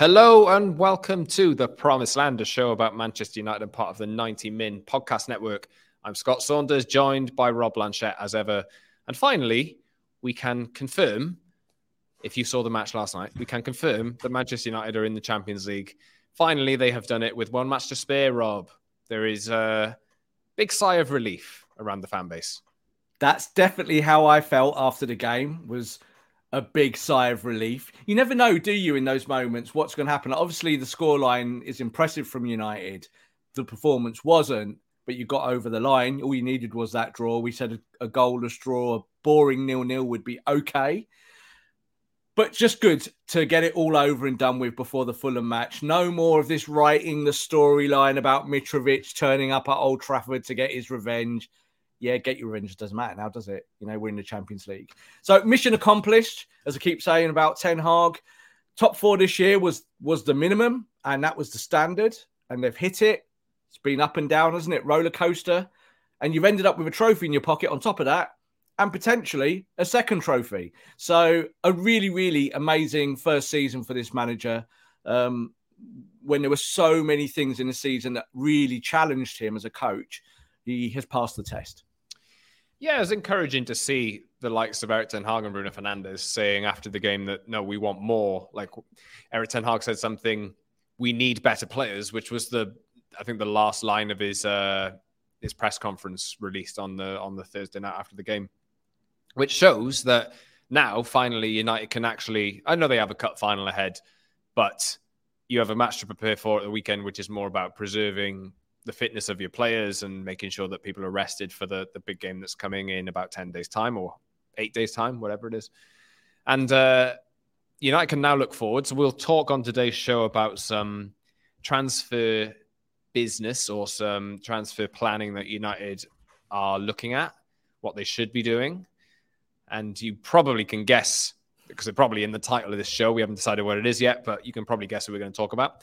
Hello and welcome to the Promised Land, a show about Manchester United and part of the 90 Min podcast network. I'm Scott Saunders, joined by Rob Blanchette as ever. And finally, we can confirm, if you saw the match last night, we can confirm that Manchester United are in the Champions League. Finally, they have done it with one match to spare, Rob. There is a big sigh of relief around the fan base. That's definitely how I felt after the game was a big sigh of relief. You never know, do you, in those moments, what's going to happen? Obviously, the scoreline is impressive from United. The performance wasn't, but you got over the line. All you needed was that draw. We said a, a goalless draw, a boring nil-nil would be okay. But just good to get it all over and done with before the Fulham match. No more of this writing the storyline about Mitrovic turning up at Old Trafford to get his revenge yeah, get your revenge. It doesn't matter now, does it? You know, we're in the Champions League. So mission accomplished, as I keep saying about Ten Hag. Top four this year was was the minimum, and that was the standard, and they've hit it. It's been up and down, hasn't it? Roller coaster, and you've ended up with a trophy in your pocket on top of that, and potentially a second trophy. So a really, really amazing first season for this manager. Um, when there were so many things in the season that really challenged him as a coach, he has passed the test. Yeah, it's encouraging to see the likes of Erik Ten Hag and Bruno Fernandes saying after the game that no, we want more. Like Erik Ten Hag said something, we need better players, which was the I think the last line of his uh, his press conference released on the on the Thursday night after the game, which shows that now finally United can actually. I know they have a cup final ahead, but you have a match to prepare for at the weekend, which is more about preserving the fitness of your players and making sure that people are rested for the, the big game that's coming in about 10 days time or eight days time, whatever it is. And uh, United can now look forward. So we'll talk on today's show about some transfer business or some transfer planning that United are looking at, what they should be doing. And you probably can guess, because they're probably in the title of this show. We haven't decided what it is yet, but you can probably guess who we're going to talk about.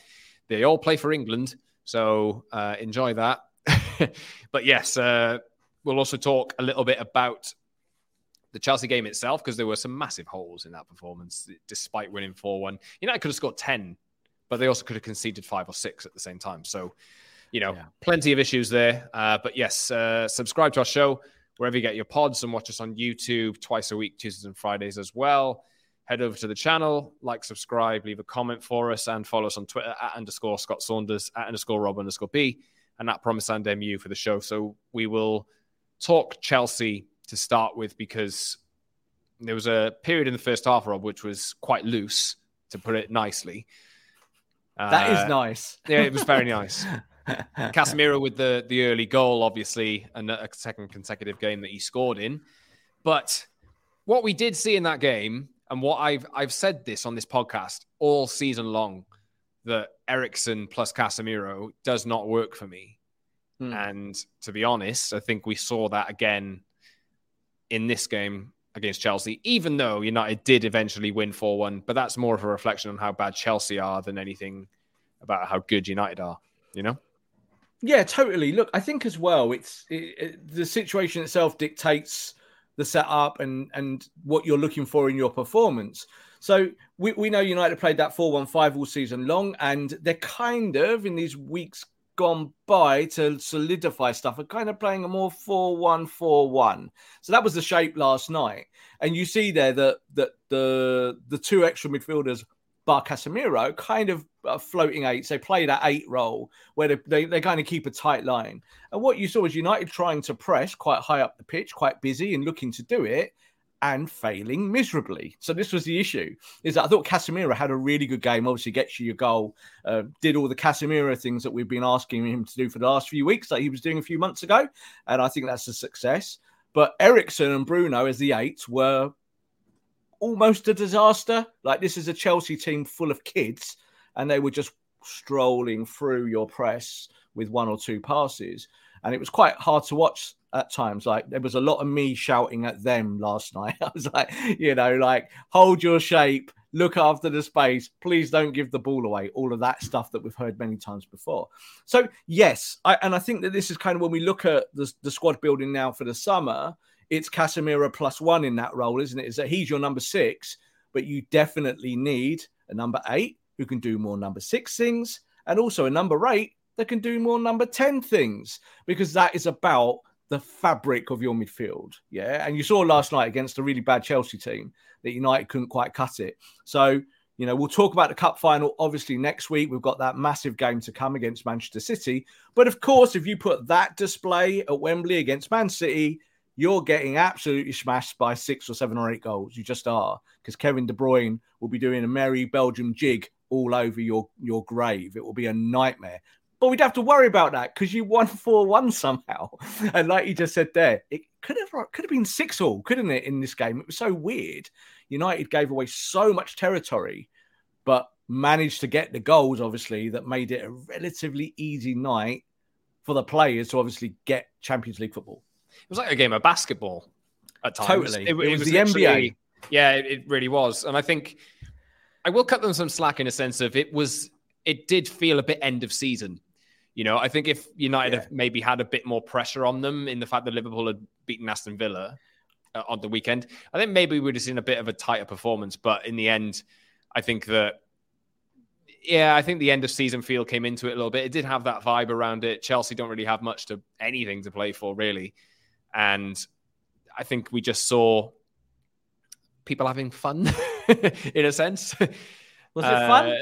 They all play for England. So uh, enjoy that. but yes, uh, we'll also talk a little bit about the Chelsea game itself because there were some massive holes in that performance despite winning 4 1. United could have scored 10, but they also could have conceded five or six at the same time. So, you know, yeah. plenty of issues there. Uh, but yes, uh, subscribe to our show wherever you get your pods and watch us on YouTube twice a week, Tuesdays and Fridays as well head over to the channel, like, subscribe, leave a comment for us, and follow us on Twitter at underscore Scott Saunders, at underscore Rob underscore B, and at Promise and MU for the show. So we will talk Chelsea to start with because there was a period in the first half, Rob, which was quite loose, to put it nicely. That uh, is nice. yeah, it was very nice. Casemiro with the the early goal, obviously, and a second consecutive game that he scored in. But what we did see in that game and what I've I've said this on this podcast all season long that Eriksen plus Casemiro does not work for me. Hmm. And to be honest, I think we saw that again in this game against Chelsea, even though United did eventually win 4 1. But that's more of a reflection on how bad Chelsea are than anything about how good United are, you know? Yeah, totally. Look, I think as well, it's it, it, the situation itself dictates the setup and and what you're looking for in your performance. So we, we know United played that 4-1-5 all season long, and they're kind of in these weeks gone by to solidify stuff are kind of playing a more 4-1-4-1. So that was the shape last night. And you see there that that the the two extra midfielders bar Casemiro, kind of uh, floating eights. They play that eight role where they, they, they kind of keep a tight line. And what you saw was United trying to press quite high up the pitch, quite busy and looking to do it and failing miserably. So this was the issue. Is that I thought Casemiro had a really good game. Obviously, gets you your goal. Uh, did all the Casemiro things that we've been asking him to do for the last few weeks, that he was doing a few months ago, and I think that's a success. But Eriksen and Bruno as the eights were almost a disaster. Like this is a Chelsea team full of kids, and they were just strolling through your press with one or two passes, and it was quite hard to watch at times. Like there was a lot of me shouting at them last night. I was like, you know, like hold your shape, look after the space, please don't give the ball away. All of that stuff that we've heard many times before. So yes, I, and I think that this is kind of when we look at the, the squad building now for the summer. It's Casemiro plus one in that role, isn't it? Is that he's your number six, but you definitely need a number eight who can do more number six things, and also a number eight that can do more number 10 things because that is about the fabric of your midfield. Yeah. And you saw last night against a really bad Chelsea team that United couldn't quite cut it. So, you know, we'll talk about the cup final obviously next week. We've got that massive game to come against Manchester City. But of course, if you put that display at Wembley against Man City, you're getting absolutely smashed by six or seven or eight goals. You just are because Kevin De Bruyne will be doing a merry Belgium jig all over your your grave. It will be a nightmare. But we'd have to worry about that because you won 4 1 somehow. And like you just said there, it could have could have been 6 all, couldn't it, in this game? It was so weird. United gave away so much territory, but managed to get the goals, obviously, that made it a relatively easy night for the players to obviously get Champions League football. It was like a game of basketball at times. Totally. It, it, it was, was the NBA. Yeah, it, it really was. And I think I will cut them some slack in a sense of it was, it did feel a bit end of season you know, I think if United yeah. have maybe had a bit more pressure on them in the fact that Liverpool had beaten Aston Villa uh, on the weekend, I think maybe we would have seen a bit of a tighter performance. But in the end, I think that, yeah, I think the end of season feel came into it a little bit. It did have that vibe around it. Chelsea don't really have much to anything to play for, really. And I think we just saw people having fun in a sense. Was it uh, fun?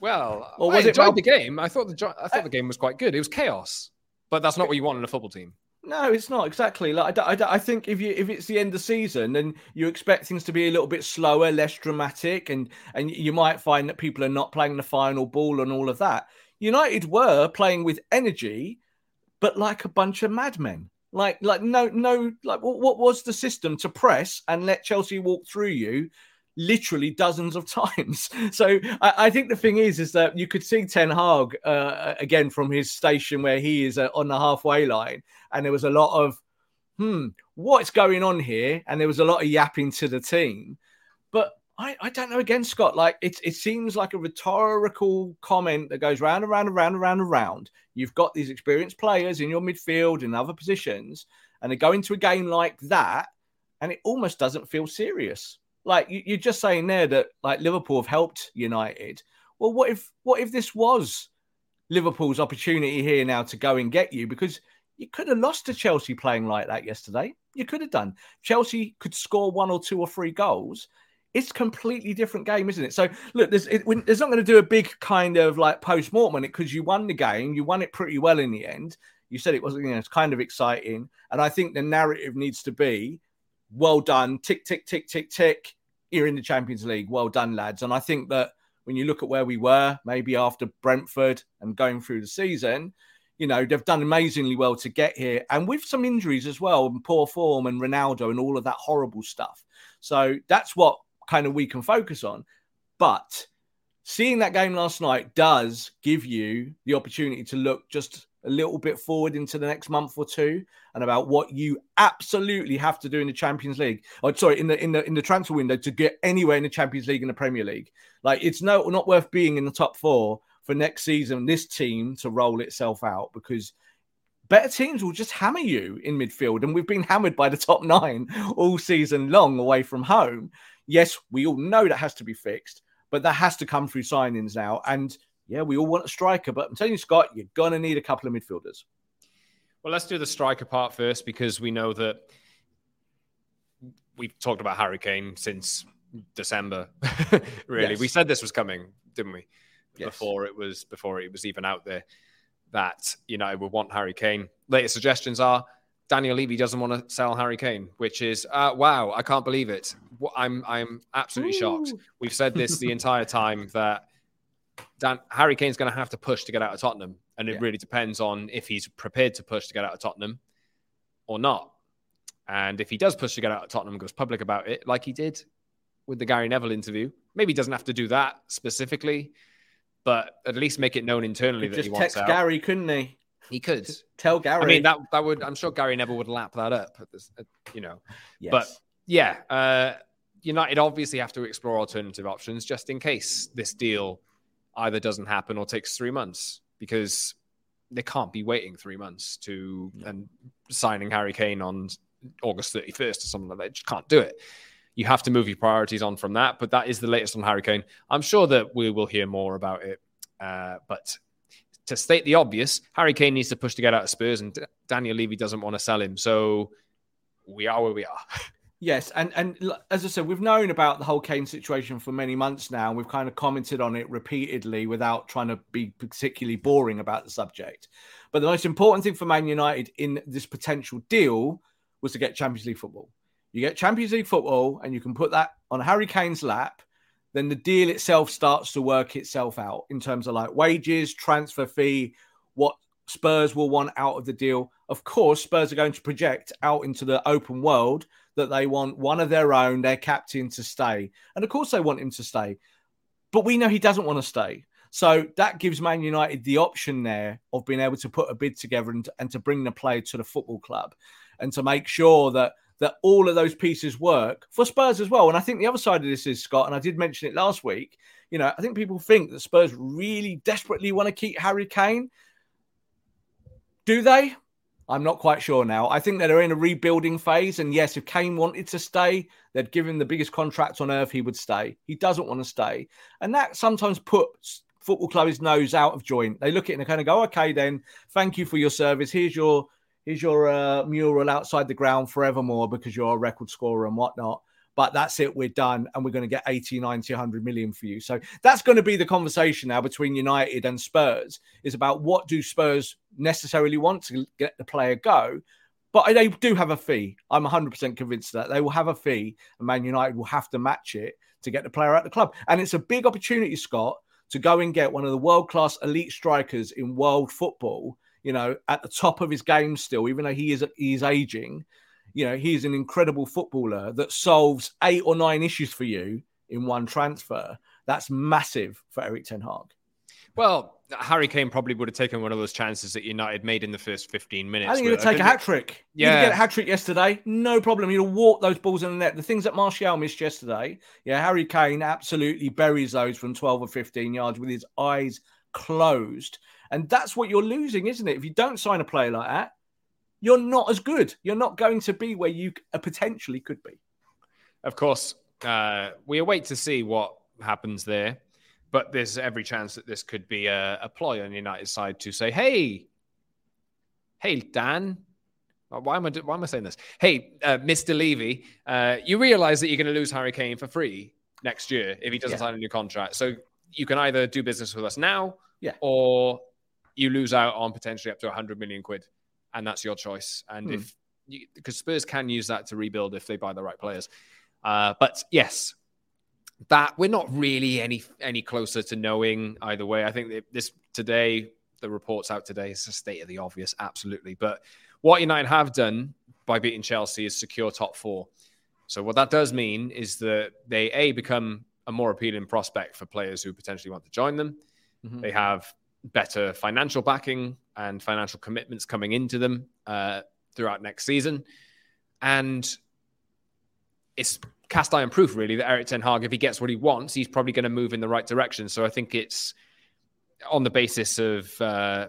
Well, or was I enjoyed it the game. I thought the I thought the game was quite good. It was chaos, but that's not what you want in a football team. No, it's not exactly. Like I, I, I think if you if it's the end of the season, then you expect things to be a little bit slower, less dramatic, and and you might find that people are not playing the final ball and all of that. United were playing with energy, but like a bunch of madmen. Like like no no like what, what was the system to press and let Chelsea walk through you literally dozens of times. So I, I, think the thing is, is that you could see Ten Hag uh, again from his station where he is uh, on the halfway line, and there was a lot of, hmm, what's going on here? And there was a lot of yapping to the team. But I, I don't know again, Scott. Like it, it seems like a rhetorical comment that goes round and round and round and round and round. You've got these experienced players in your midfield and other positions, and they go into a game like that, and it almost doesn't feel serious like you're just saying there that like Liverpool have helped United. Well, what if what if this was Liverpool's opportunity here now to go and get you? Because you could have lost to Chelsea playing like that yesterday. You could have done. Chelsea could score one or two or three goals. It's completely different game, isn't it? So look, there's, it, there's not going to do a big kind of like post mortem on it because you won the game. You won it pretty well in the end. You said it wasn't, you know, it's kind of exciting. And I think the narrative needs to be well done, tick, tick, tick, tick, tick. You're in the Champions League. Well done, lads. And I think that when you look at where we were, maybe after Brentford and going through the season, you know, they've done amazingly well to get here and with some injuries as well, and poor form and Ronaldo and all of that horrible stuff. So that's what kind of we can focus on. But seeing that game last night does give you the opportunity to look just a little bit forward into the next month or two and about what you absolutely have to do in the Champions League. Or sorry, in the in the in the transfer window to get anywhere in the Champions League and the Premier League. Like it's no not worth being in the top four for next season, this team to roll itself out because better teams will just hammer you in midfield. And we've been hammered by the top nine all season long away from home. Yes, we all know that has to be fixed, but that has to come through signings now. And yeah, we all want a striker, but I'm telling you, Scott, you're going to need a couple of midfielders. Well, let's do the striker part first because we know that we've talked about Harry Kane since December. really, yes. we said this was coming, didn't we? Yes. Before it was before it was even out there that United would want Harry Kane. Latest suggestions are Daniel Levy doesn't want to sell Harry Kane, which is uh, wow, I can't believe it. I'm I'm absolutely Ooh. shocked. We've said this the entire time that Dan, Harry Kane's going to have to push to get out of Tottenham, and it yeah. really depends on if he's prepared to push to get out of Tottenham or not. And if he does push to get out of Tottenham, goes public about it, like he did with the Gary Neville interview, maybe he doesn't have to do that specifically, but at least make it known internally that just he wants text Gary, couldn't he? He could just tell Gary. I mean, that that would. I'm sure Gary Neville would lap that up. This, you know, yes. but yeah, uh, United obviously have to explore alternative options just in case this deal either doesn't happen or takes three months because they can't be waiting three months to and signing Harry Kane on August 31st or something like that. You just can't do it. You have to move your priorities on from that. But that is the latest on Harry Kane. I'm sure that we will hear more about it. Uh, but to state the obvious, Harry Kane needs to push to get out of Spurs, and Daniel Levy doesn't want to sell him. So we are where we are. Yes, and and as I said, we've known about the whole Kane situation for many months now. We've kind of commented on it repeatedly without trying to be particularly boring about the subject. But the most important thing for Man United in this potential deal was to get Champions League football. You get Champions League football, and you can put that on Harry Kane's lap. Then the deal itself starts to work itself out in terms of like wages, transfer fee, what Spurs will want out of the deal. Of course, Spurs are going to project out into the open world that they want one of their own, their captain, to stay. And of course, they want him to stay. But we know he doesn't want to stay. So that gives Man United the option there of being able to put a bid together and, and to bring the player to the football club and to make sure that that all of those pieces work for Spurs as well. And I think the other side of this is Scott, and I did mention it last week. You know, I think people think that Spurs really desperately want to keep Harry Kane. Do they? I'm not quite sure now. I think that they're in a rebuilding phase. And yes, if Kane wanted to stay, they'd give him the biggest contract on earth, he would stay. He doesn't want to stay. And that sometimes puts football club's nose out of joint. They look at it and they kind of go, okay, then thank you for your service. Here's your here's your uh, mural outside the ground forevermore because you're a record scorer and whatnot but that's it, we're done, and we're going to get 80, 90, 100 million for you. So that's going to be the conversation now between United and Spurs is about what do Spurs necessarily want to get the player go. But they do have a fee. I'm 100% convinced that they will have a fee, and Man United will have to match it to get the player at the club. And it's a big opportunity, Scott, to go and get one of the world class elite strikers in world football. You know, at the top of his game still, even though he is he's aging, you know, he's an incredible footballer that solves eight or nine issues for you in one transfer. That's massive for Erik Ten Hag. Well, Harry Kane probably would have taken one of those chances that United made in the first 15 minutes. I think he'd have taken uh, a hat trick. Yeah. He'd get a hat trick yesterday. No problem. He'd have walked those balls in the net. The things that Martial missed yesterday. Yeah, Harry Kane absolutely buries those from 12 or 15 yards with his eyes closed. And that's what you're losing, isn't it? If you don't sign a player like that, you're not as good. You're not going to be where you potentially could be. Of course, uh, we await to see what happens there, but there's every chance that this could be a, a ploy on the United side to say, "Hey, hey, Dan." Why am I why am I saying this? Hey, uh, Mr. Levy, uh, you realize that you're going to lose Harry Kane for free next year if he doesn't yeah. sign a new contract. So you can either do business with us now, yeah, or you lose out on potentially up to 100 million quid and that's your choice. And hmm. if because Spurs can use that to rebuild if they buy the right players. Uh, but yes, that we're not really any any closer to knowing either way. I think this today, the reports out today, is a state of the obvious, absolutely. But what United have done by beating Chelsea is secure top four. So what that does mean is that they a become a more appealing prospect for players who potentially want to join them. Mm-hmm. They have better financial backing and financial commitments coming into them uh, throughout next season. And it's cast iron proof, really, that Erik Ten Hag, if he gets what he wants, he's probably going to move in the right direction. So I think it's on the basis of uh,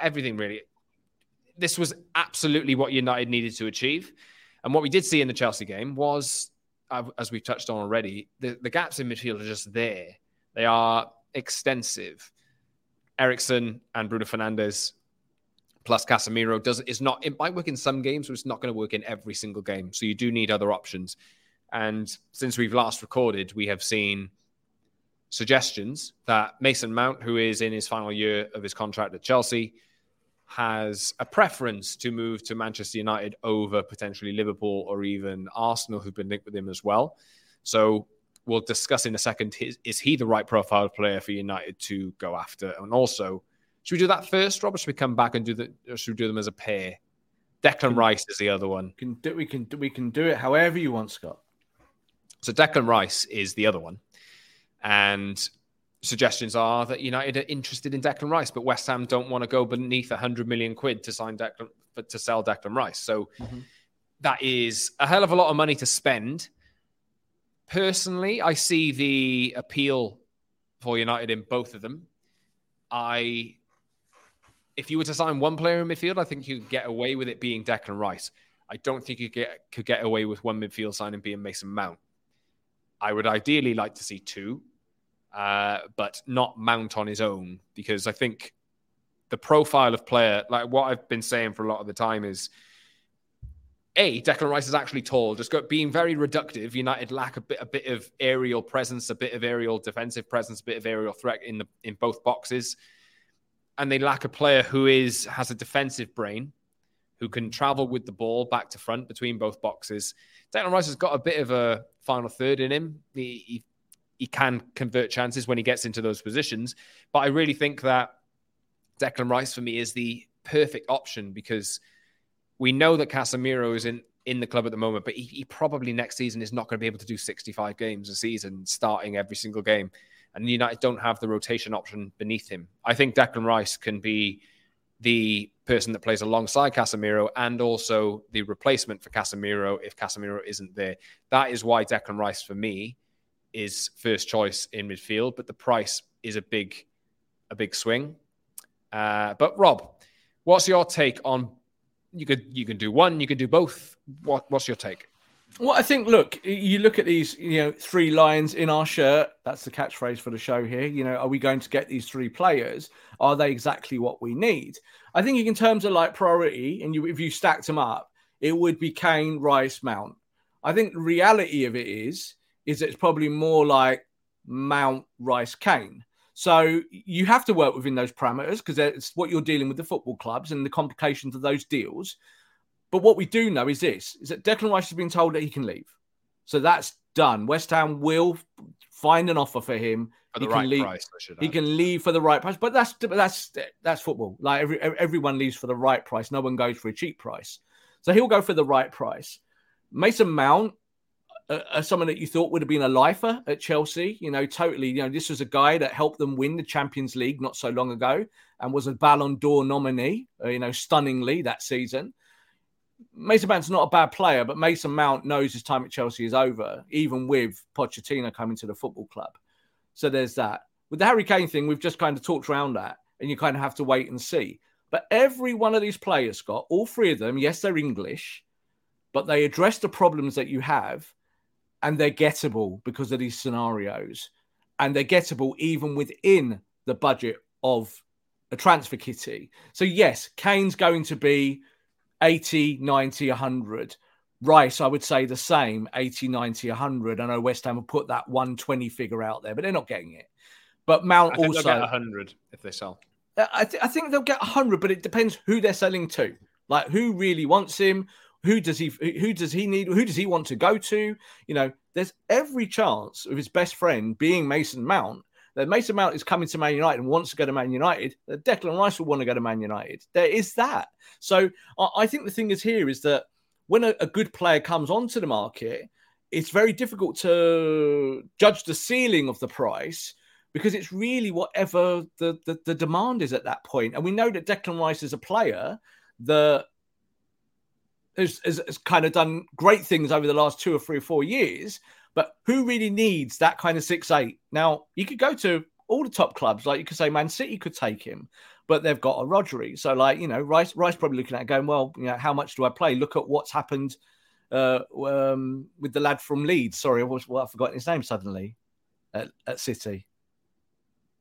everything, really. This was absolutely what United needed to achieve. And what we did see in the Chelsea game was, uh, as we've touched on already, the, the gaps in midfield are just there. They are extensive. Eriksen and Bruno Fernandes plus Casemiro does is not it might work in some games, but it's not going to work in every single game. So you do need other options. And since we've last recorded, we have seen suggestions that Mason Mount, who is in his final year of his contract at Chelsea, has a preference to move to Manchester United over potentially Liverpool or even Arsenal, who've been linked with him as well. So we'll discuss in a second is, is he the right profile player for United to go after? And also, should we do that first, Rob, or should we come back and do the should we do them as a pair? Declan Rice is the other one. Can do, we can we can do it however you want, Scott. So Declan Rice is the other one. And suggestions are that United are interested in Declan Rice, but West Ham don't want to go beneath 100 million quid to sign Declan to sell Declan Rice. So mm-hmm. that is a hell of a lot of money to spend. Personally, I see the appeal for United in both of them. I if you were to sign one player in midfield, I think you could get away with it being Declan Rice. I don't think you get, could get away with one midfield signing being Mason Mount. I would ideally like to see two, uh, but not Mount on his own because I think the profile of player, like what I've been saying for a lot of the time, is a Declan Rice is actually tall. Just got being very reductive. United lack a bit, a bit of aerial presence, a bit of aerial defensive presence, a bit of aerial threat in the in both boxes, and they lack a player who is has a defensive brain, who can travel with the ball back to front between both boxes. Declan Rice has got a bit of a final third in him. He, he he can convert chances when he gets into those positions. But I really think that Declan Rice for me is the perfect option because we know that Casemiro is in, in the club at the moment, but he, he probably next season is not going to be able to do 65 games a season, starting every single game. And United don't have the rotation option beneath him. I think Declan Rice can be the person that plays alongside Casemiro and also the replacement for Casemiro if Casemiro isn't there. That is why Declan Rice, for me, is first choice in midfield, but the price is a big, a big swing. Uh, but Rob, what's your take on? You could you can do one, you can do both. What what's your take? Well, I think look, you look at these, you know, three lines in our shirt. That's the catchphrase for the show here. You know, are we going to get these three players? Are they exactly what we need? I think in terms of like priority, and you if you stacked them up, it would be Kane, Rice, Mount. I think the reality of it is is it's probably more like Mount Rice Kane. So you have to work within those parameters because it's what you're dealing with the football clubs and the complications of those deals. But what we do know is this: is that Declan Rice has been told that he can leave, so that's done. West Ham will find an offer for him. For the he right can leave. price, he can leave for the right price, but that's that's that's football. Like every, everyone leaves for the right price. No one goes for a cheap price. So he'll go for the right price. Mason Mount someone that you thought would have been a lifer at Chelsea. You know, totally. You know, this was a guy that helped them win the Champions League not so long ago and was a Ballon d'Or nominee. Uh, you know, stunningly that season. Mason Mount's not a bad player, but Mason Mount knows his time at Chelsea is over, even with Pochettino coming to the football club. So there's that. With the Harry Kane thing, we've just kind of talked around that, and you kind of have to wait and see. But every one of these players, Scott, all three of them, yes, they're English, but they address the problems that you have and they're gettable because of these scenarios. And they're gettable even within the budget of a transfer kitty. So, yes, Kane's going to be 80, 90, 100. Rice, I would say the same 80, 90, 100. I know West Ham have put that 120 figure out there, but they're not getting it. But Mount I also. get 100 if they sell. I, th- I think they'll get 100, but it depends who they're selling to. Like, who really wants him? Who does he who does he need? Who does he want to go to? You know, there's every chance of his best friend being Mason Mount that Mason Mount is coming to Man United and wants to go to Man United, that Declan Rice will want to go to Man United. There is that. So I think the thing is here is that when a, a good player comes onto the market, it's very difficult to judge the ceiling of the price because it's really whatever the, the, the demand is at that point. And we know that Declan Rice is a player that has, has, has, kind of done great things over the last two or three or four years. But who really needs that kind of six eight? Now you could go to all the top clubs, like you could say Man City could take him, but they've got a Rodri. So like you know, Rice Rice probably looking at going, well, you know, how much do I play? Look at what's happened uh, um, with the lad from Leeds. Sorry, I was well, I've forgotten his name suddenly at, at City.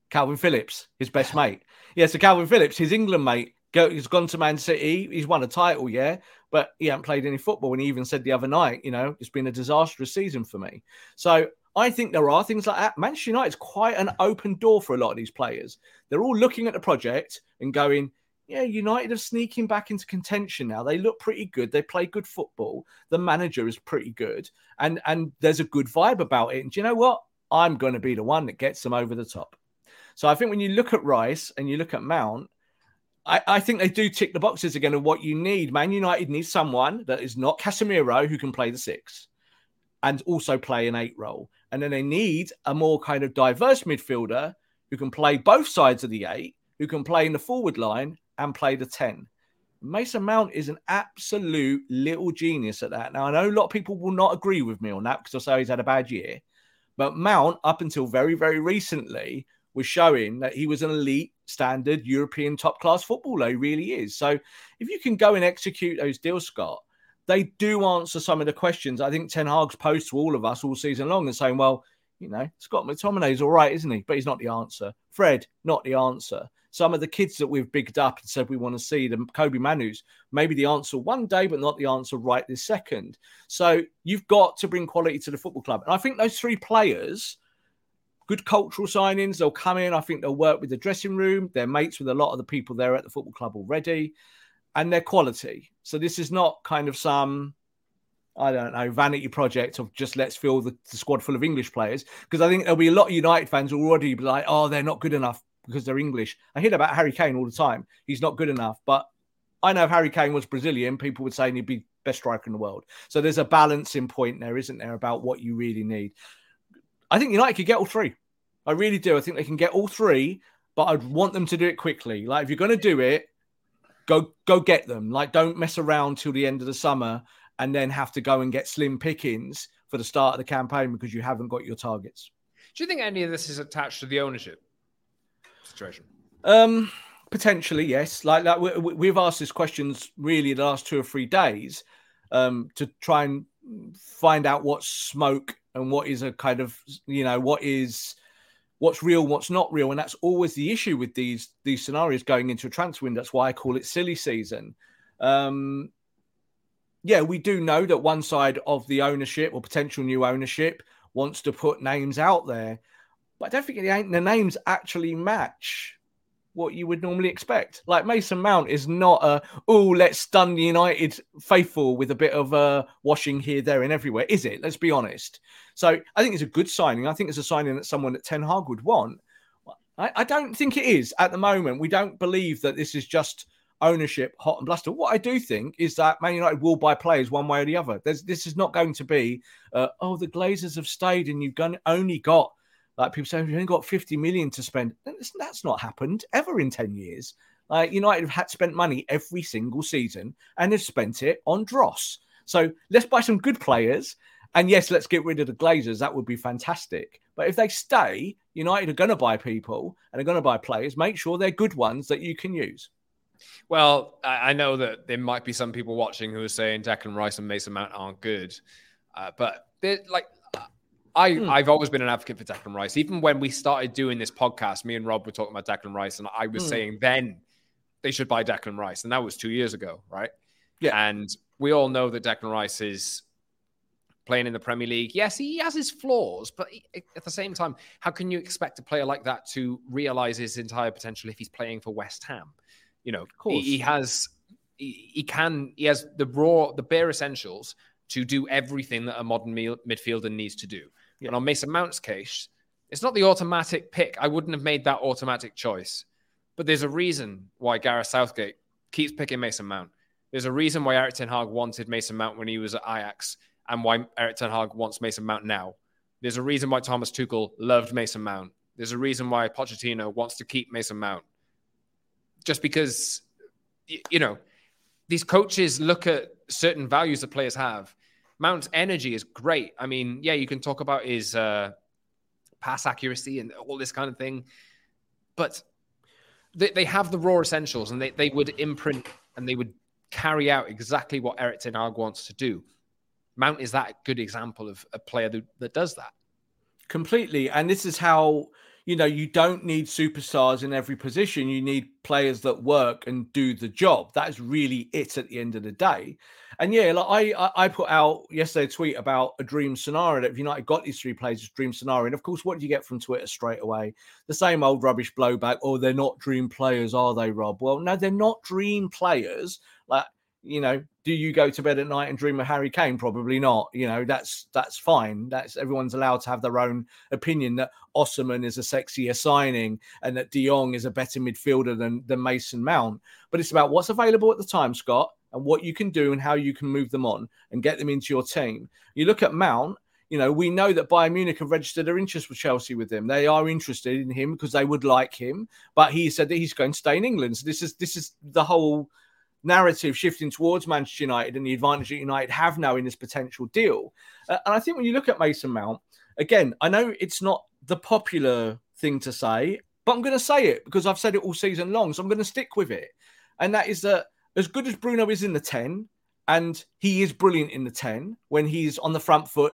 Calvin Phillips, his best mate. Yeah, so Calvin Phillips, his England mate, He's gone to Man City. He's won a title, yeah, but he hasn't played any football. And he even said the other night, you know, it's been a disastrous season for me. So I think there are things like that. Manchester United's quite an open door for a lot of these players. They're all looking at the project and going, yeah, United are sneaking back into contention now. They look pretty good. They play good football. The manager is pretty good, and and there's a good vibe about it. And do you know what? I'm going to be the one that gets them over the top. So I think when you look at Rice and you look at Mount, I, I think they do tick the boxes again of what you need. Man United needs someone that is not Casemiro who can play the six and also play an eight role. And then they need a more kind of diverse midfielder who can play both sides of the eight, who can play in the forward line and play the 10. Mason Mount is an absolute little genius at that. Now, I know a lot of people will not agree with me on that because I say he's had a bad year. But Mount, up until very, very recently, was showing that he was an elite standard European top class footballer. He really is. So if you can go and execute those deals, Scott, they do answer some of the questions. I think Ten Hag's posed to all of us all season long and saying, well, you know, Scott McTominay's all right, isn't he? But he's not the answer. Fred, not the answer some of the kids that we've bigged up and said we want to see, the Kobbie Mainoos, maybe the answer one day, but not the answer right this second. So you've got to bring quality to the football club. And I think those three players, good cultural signings, they'll come in. I think they'll work with the dressing room. They're mates with a lot of the people there at the football club already, and their quality. So this is not kind of some I don't know, vanity project of just let's fill the, the squad full of English players. Because I think there'll be a lot of United fans already be like, oh, they're not good enough because they're English. I hear about Harry Kane all the time. He's not good enough, but I know if Harry Kane was Brazilian, people would say he'd be best striker in the world. So there's a balancing point there, isn't there, about what you really need. I think United could get all three. I really do. I think they can get all three, but I'd want them to do it quickly. Like if you're going to do it, go go get them. Like don't mess around till the end of the summer and then have to go and get slim pickings for the start of the campaign because you haven't got your targets. Do you think any of this is attached to the ownership? situation? Um, potentially, yes. Like that, we, we've asked these questions really the last two or three days um, to try and find out what's smoke and what is a kind of you know what is what's real, what's not real, and that's always the issue with these these scenarios going into a transfer window. That's why I call it silly season. Um, yeah, we do know that one side of the ownership or potential new ownership wants to put names out there. But I don't think the, the names actually match what you would normally expect. Like Mason Mount is not a oh let's stun the United faithful with a bit of uh, washing here, there, and everywhere, is it? Let's be honest. So I think it's a good signing. I think it's a signing that someone that Ten Hag would want. I, I don't think it is at the moment. We don't believe that this is just ownership hot and bluster. What I do think is that Man United will buy players one way or the other. There's, this is not going to be, uh, oh, the Glazers have stayed and you've only got like people say, you've only got 50 million to spend. That's not happened ever in 10 years. Like United have had spent money every single season and they've spent it on dross. So let's buy some good players. And yes, let's get rid of the Glazers. That would be fantastic. But if they stay, United are going to buy people and they're going to buy players. Make sure they're good ones that you can use. Well, I know that there might be some people watching who are saying Declan Rice and Mason Mount aren't good, uh, but they're like I, hmm. I've always been an advocate for Declan Rice. Even when we started doing this podcast, me and Rob were talking about Declan Rice, and I was hmm. saying then they should buy Declan Rice. And that was two years ago, right? Yeah. And we all know that Declan Rice is playing in the Premier League. Yes, he has his flaws, but at the same time, how can you expect a player like that to realize his entire potential if he's playing for West Ham? You know, of he, he, has, he, he, can, he has the raw, the bare essentials to do everything that a modern midfielder needs to do. Yeah. And on Mason Mount's case, it's not the automatic pick. I wouldn't have made that automatic choice. But there's a reason why Gareth Southgate keeps picking Mason Mount. There's a reason why Erik Ten Hag wanted Mason Mount when he was at Ajax and why Erik Ten Hag wants Mason Mount now. There's a reason why Thomas Tuchel loved Mason Mount. There's a reason why Pochettino wants to keep Mason Mount. Just because, you know, these coaches look at certain values that players have Mount's energy is great. I mean, yeah, you can talk about his uh, pass accuracy and all this kind of thing, but they, they have the raw essentials and they, they would imprint and they would carry out exactly what Erik Ten Hag wants to do. Mount is that good example of a player that, that does that. Completely. And this is how you know, you don't need superstars in every position. You need players that work and do the job. That is really it at the end of the day. And yeah, like I, I put out yesterday a tweet about a dream scenario that if United got these three players, dream scenario. And of course, what do you get from Twitter straight away? The same old rubbish blowback. Oh, they're not dream players, are they, Rob? Well, no, they're not dream players. Like you know, do you go to bed at night and dream of Harry Kane? Probably not. You know, that's that's fine. That's everyone's allowed to have their own opinion that Osimhen is a sexier signing and that De Jong is a better midfielder than than Mason Mount. But it's about what's available at the time, Scott, and what you can do and how you can move them on and get them into your team. You look at Mount. You know, we know that Bayern Munich have registered their interest with Chelsea with him. They are interested in him because they would like him, but he said that he's going to stay in England. So this is this is the whole narrative shifting towards Manchester United and the advantage that United have now in this potential deal. Uh, and I think when you look at Mason Mount, again, I know it's not the popular thing to say, but I'm going to say it because I've said it all season long. So I'm going to stick with it. And that is that as good as Bruno is in the 10, and he is brilliant in the 10 when he's on the front foot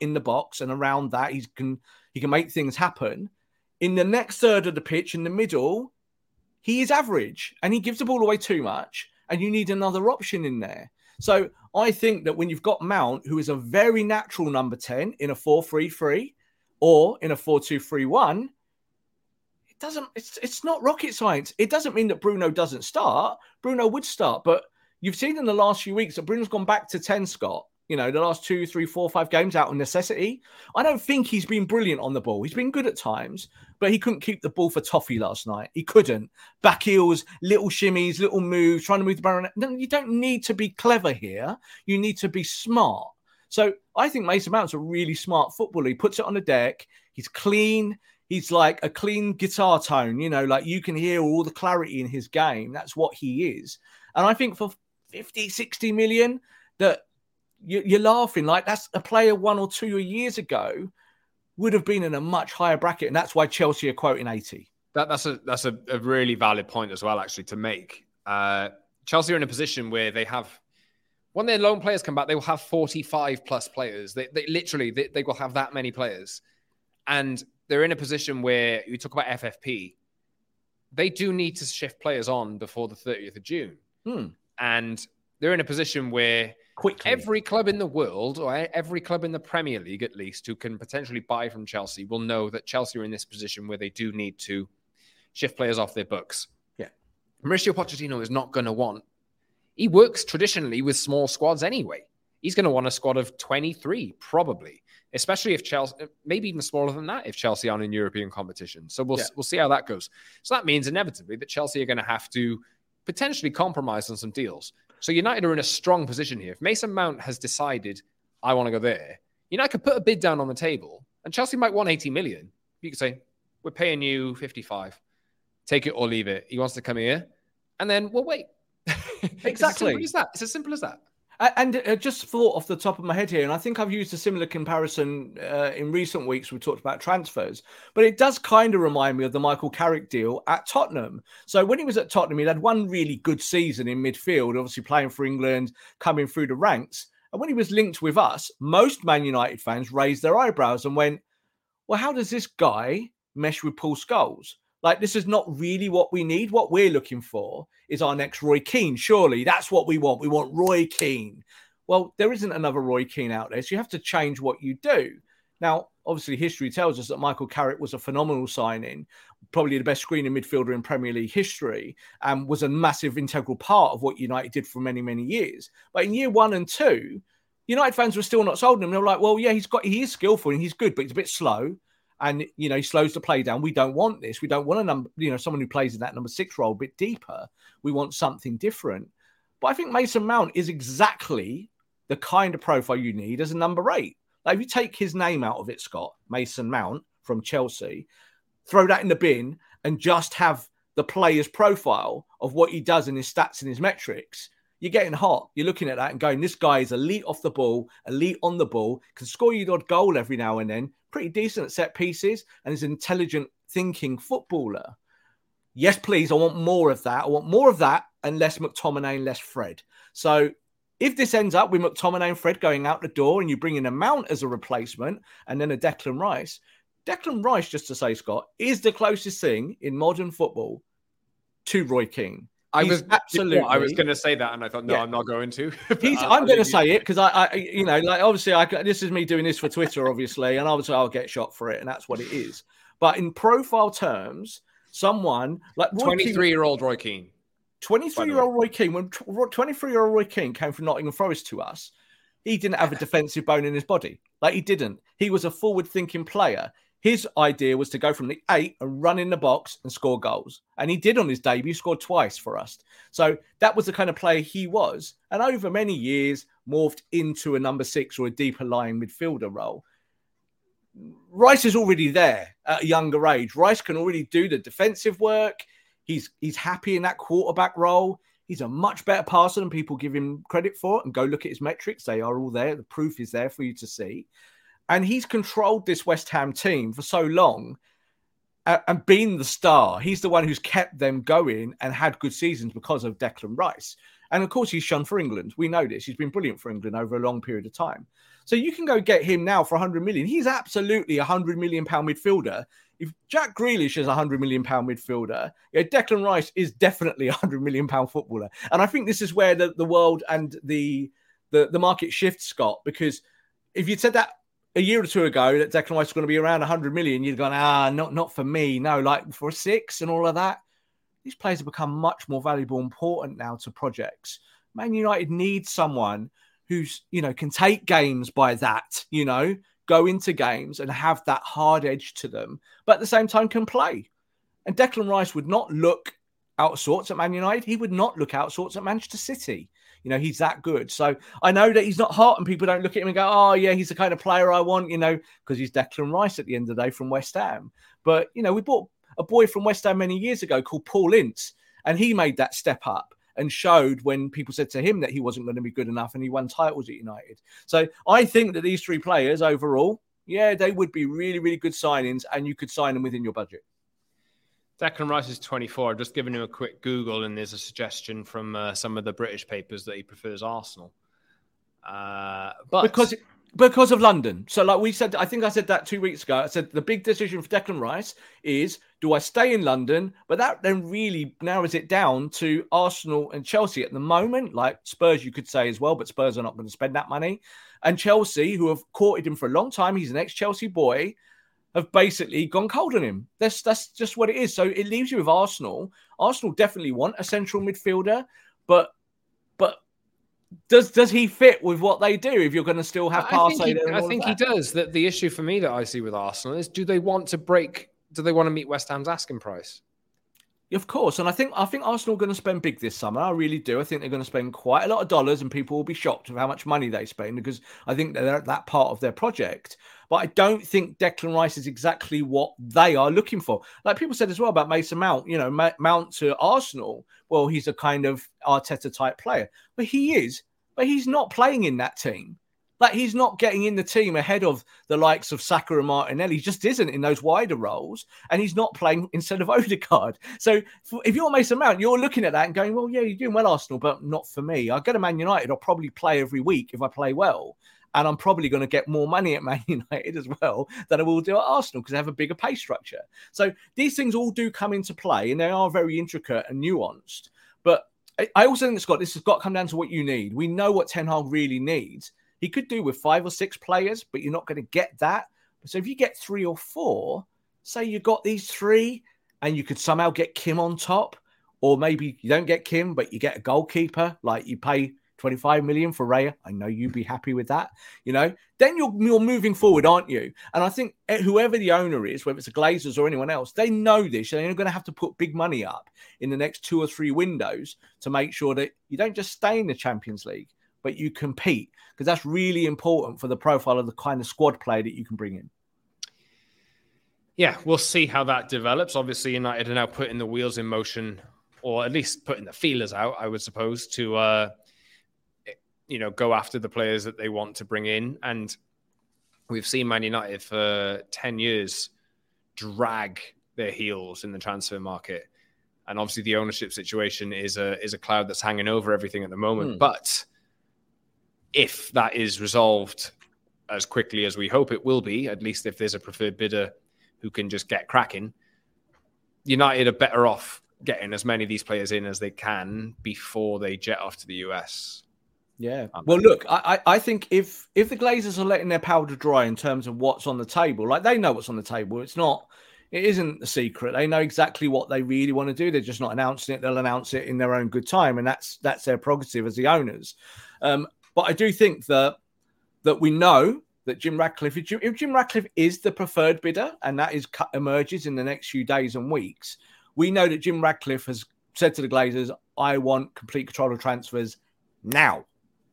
in the box and around that he can he can make things happen. In the next third of the pitch, in the middle, he is average and he gives the ball away too much, and you need another option in there. So I think that when you've got Mount, who is a very natural number 10 in a 4 3 3 or in a 4 2 3 1, it doesn't, it's, it's not rocket science. It doesn't mean that Bruno doesn't start. Bruno would start, but you've seen in the last few weeks that Bruno's gone back to 10, Scott you know, the last two, three, four, five games out of necessity. I don't think he's been brilliant on the ball. He's been good at times, but he couldn't keep the ball for Toffee last night. He couldn't. Back heels, little shimmies, little moves, trying to move the ball. No, you don't need to be clever here. You need to be smart. So I think Mason Mount's a really smart footballer. He puts it on the deck. He's clean. He's like a clean guitar tone, you know, like you can hear all the clarity in his game. That's what he is. And I think for 50, 60 million, that you, are laughing like that's a player one or two years ago would have been in a much higher bracket, and that's why Chelsea are quoting eighty. That, that's a that's a, a, really valid point as well, actually, to make. Uh, Chelsea are in a position where they have when their loan players come back, they will have forty-five plus players. They, they literally they, they will have that many players, and they're in a position where you talk about FFP. They do need to shift players on before the 30th of June. Hmm. And they're in a position where quickly. Every club in the world, or every club in the Premier League at least, who can potentially buy from Chelsea will know that Chelsea are in this position where they do need to shift players off their books. Yeah. Mauricio Pochettino is not going to want, he works traditionally with small squads anyway. He's going to want a squad of 23, probably, especially if Chelsea, maybe even smaller than that, if Chelsea aren't in European competition. So we'll, yeah. we'll see how that goes. So that means inevitably that Chelsea are going to have to potentially compromise on some deals. So United are in a strong position here. If Mason Mount has decided, I want to go there, United could put a bid down on the table and Chelsea might want 80 million. You could say, we're paying you 55. Take it or leave it. He wants to come here. And then we'll wait. Exactly. it's, as that. it's as simple as that. And uh, just thought off the top of my head here, and I think I've used a similar comparison uh, in recent weeks. We talked about transfers, but it does kind of remind me of the Michael Carrick deal at Tottenham. So when he was at Tottenham, he had one really good season in midfield, obviously playing for England, coming through the ranks. And when he was linked with us, most Man United fans raised their eyebrows and went, "Well, how does this guy mesh with Paul Scholes?" Like, this is not really what we need. What we're looking for is our next Roy Keane. Surely that's what we want. We want Roy Keane. Well, there isn't another Roy Keane out there. So you have to change what you do. Now, obviously, history tells us that Michael Carrick was a phenomenal signing, probably the best screening midfielder in Premier League history, and was a massive integral part of what United did for many, many years. But in year one and two, United fans were still not sold on him. They were like, well, yeah, he's got he is skillful and he's good, but he's a bit slow and you know he slows the play down. We don't want this. We don't want a number, you know, someone who plays in that number six role a bit deeper. We want something different. But I think Mason Mount is exactly the kind of profile you need as a number eight. Like if you take his name out of it, Scott Mason Mount from Chelsea, throw that in the bin and just have the player's profile of what he does and his stats and his metrics, you're getting hot. You're looking at that and going, this guy is elite off the ball, elite on the ball, can score you odd goal every now and then, pretty decent at set pieces, and is an intelligent thinking footballer. Yes, please. I want more of that. I want more of that and less McTominay and less Fred. So if this ends up with McTominay and Fred going out the door and you bring in a Mount as a replacement and then a Declan Rice, Declan Rice, just to say, Scott, is the closest thing in modern football to Roy Keane. I was absolutely. I was going to say that, and I thought, no, yeah. I'm not going to. Uh, I'm going to say it because I, I, you know, like obviously, I this is me doing this for Twitter, obviously, and obviously, I'll get shot for it, and that's what it is. But in profile terms, someone like 23 year old Roy Keane, 23 year old Roy Keane, when 23 year old Roy Keane came from Nottingham Forest to us, he didn't have a defensive bone in his body. Like he didn't. He was a forward thinking player. His idea was to go from the eight and run in the box and score goals. And he did on his debut, scored twice for us. So that was the kind of player he was. And over many years, morphed into a number six or a deeper lying midfielder role. Rice is already there at a younger age. Rice can already do the defensive work. He's he's happy in that quarterback role. He's a much better passer than people give him credit for. And go look at his metrics; they are all there. The proof is there for you to see. And he's controlled this West Ham team for so long uh, and been the star. He's the one who's kept them going and had good seasons because of Declan Rice. And of course, he's shone for England. We know this. He's been brilliant for England over a long period of time. So you can go get him now for 100 million. He's absolutely a 100 million pound midfielder. If Jack Grealish is a 100 million pound midfielder, yeah, Declan Rice is definitely a 100 million pound footballer. And I think this is where the, the world and the, the the market shifts, Scott, because if you'd said that a year or two ago that Declan Rice was going to be around 100 million, you'd gone, ah, not not for me. No, like for a six and all of that. These players have become much more valuable, important now to projects. Man United needs someone who's you know can take games by that, you know, go into games and have that hard edge to them, but at the same time can play. And Declan Rice would not look out sorts at Man United. He would not look out sorts at Manchester City. You know, he's that good. So I know that he's not hot, and people don't look at him and go, "Oh, yeah, he's the kind of player I want." You know, because he's Declan Rice at the end of the day from West Ham. But you know, we bought a boy from West Ham many years ago called Paul Ince, and he made that step up and showed when people said to him that he wasn't going to be good enough, and he won titles at United. So I think that these three players overall, yeah, they would be really, really good signings, and you could sign them within your budget. Declan Rice is 24. I've just given him a quick Google, and there's a suggestion from uh, some of the British papers that he prefers Arsenal. Uh, but because because of London. So, like we said, I think I said that two weeks ago. I said the big decision for Declan Rice is do I stay in London? But that then really narrows it down to Arsenal and Chelsea at the moment. Like Spurs, you could say as well, but Spurs are not going to spend that money. And Chelsea, who have courted him for a long time, he's an ex Chelsea boy have basically gone cold on him. That's that's just what it is. So it leaves you with Arsenal. Arsenal definitely want a central midfielder, but but does does he fit with what they do? If you're going to still have Partey, I think, he, I think he does. That the issue for me that I see with Arsenal is: do they want to break? Do they want to meet West Ham's asking price? Of course, and I think I think Arsenal are going to spend big this summer. I really do. I think they're going to spend quite a lot of dollars, and people will be shocked of how much money they spend because I think they're at that part of their project. But I don't think Declan Rice is exactly what they are looking for. Like people said as well about Mason Mount. You know, Mount to Arsenal. Well, he's a kind of Arteta type player, but he is. But he's not playing in that team. Like he's not getting in the team ahead of the likes of Saka and Martinelli. He just isn't in those wider roles, and he's not playing instead of Odegaard. So if you're Mason Mount, you're looking at that and going, "Well, yeah, you're doing well, Arsenal, but not for me. I go to Man United. I'll probably play every week if I play well." And I'm probably going to get more money at Man United as well than I will do at Arsenal because they have a bigger pay structure. So these things all do come into play and they are very intricate and nuanced. But I also think, Scott, this has got to come down to what you need. We know what Ten Hag really needs. He could do with five or six players, but you're not going to get that. So if you get three or four, say you got these three, and you could somehow get Kim on top, or maybe you don't get Kim, but you get a goalkeeper, like you pay 25 million for Raya. I know you'd be happy with that, you know. Then you're you're moving forward, aren't you? And I think eh, whoever the owner is, whether it's the Glazers or anyone else, they know this. They're going to have to put big money up in the next two or three windows to make sure that you don't just stay in the Champions League, but you compete because that's really important for the profile of the kind of squad player that you can bring in. yeah, we'll see how that develops. Obviously, United are now putting the wheels in motion, or at least putting the feelers out, I would suppose, to uh, you know go after the players that they want to bring in. And we've seen Man United for ten years drag their heels in the transfer market, and obviously the ownership situation is a is a cloud that's hanging over everything at the moment. Hmm. But if that is resolved as quickly as we hope it will be, at least if there's a preferred bidder who can just get cracking, United are better off getting as many of these players in as they can before they jet off to the US. Yeah. Well, look, I, I think if if the Glazers are letting their powder dry in terms of what's on the table, like they know what's on the table. It's not, it isn't a secret. They know exactly what they really want to do. They're just not announcing it. They'll announce it in their own good time, and that's that's their prerogative as the owners. Um, but I do think that that we know that Jim Ratcliffe, if Jim, if Jim Ratcliffe is the preferred bidder, and that is emerges in the next few days and weeks, we know that Jim Ratcliffe has said to the Glazers, "I want complete control of transfers now.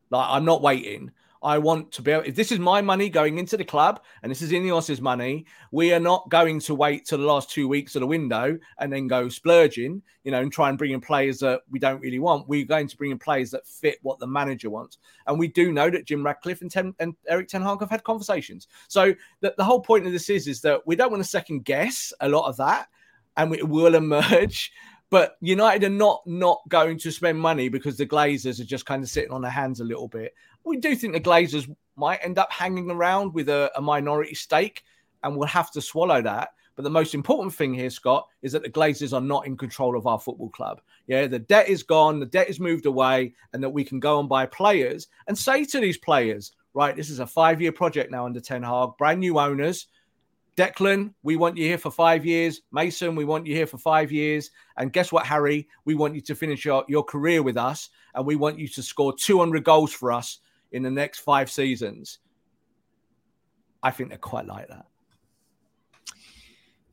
Like I'm not waiting. I want to be able, if this is my money going into the club and this is Ineos's money, we are not going to wait till the last two weeks of the window and then go splurging, you know, and try and bring in players that we don't really want. We're going to bring in players that fit what the manager wants. And we do know that Jim Ratcliffe and, Ten, and Erik Ten Hag have had conversations. So the, the whole point of this is, is that we don't want to second guess a lot of that and it will emerge. But United are not not going to spend money because the Glazers are just kind of sitting on their hands a little bit. We do think the Glazers might end up hanging around with a, a minority stake, and we'll have to swallow that. But the most important thing here, Scott, is that the Glazers are not in control of our football club. Yeah, the debt is gone, the debt is moved away, and that we can go and buy players and say to these players, right, this is a five year project now under Ten Hag, brand new owners. Declan, we want you here for five years. Mason, we want you here for five years. And guess what, Harry? We want you to finish your, your career with us and we want you to score 200 goals for us in the next five seasons. I think they're quite like that.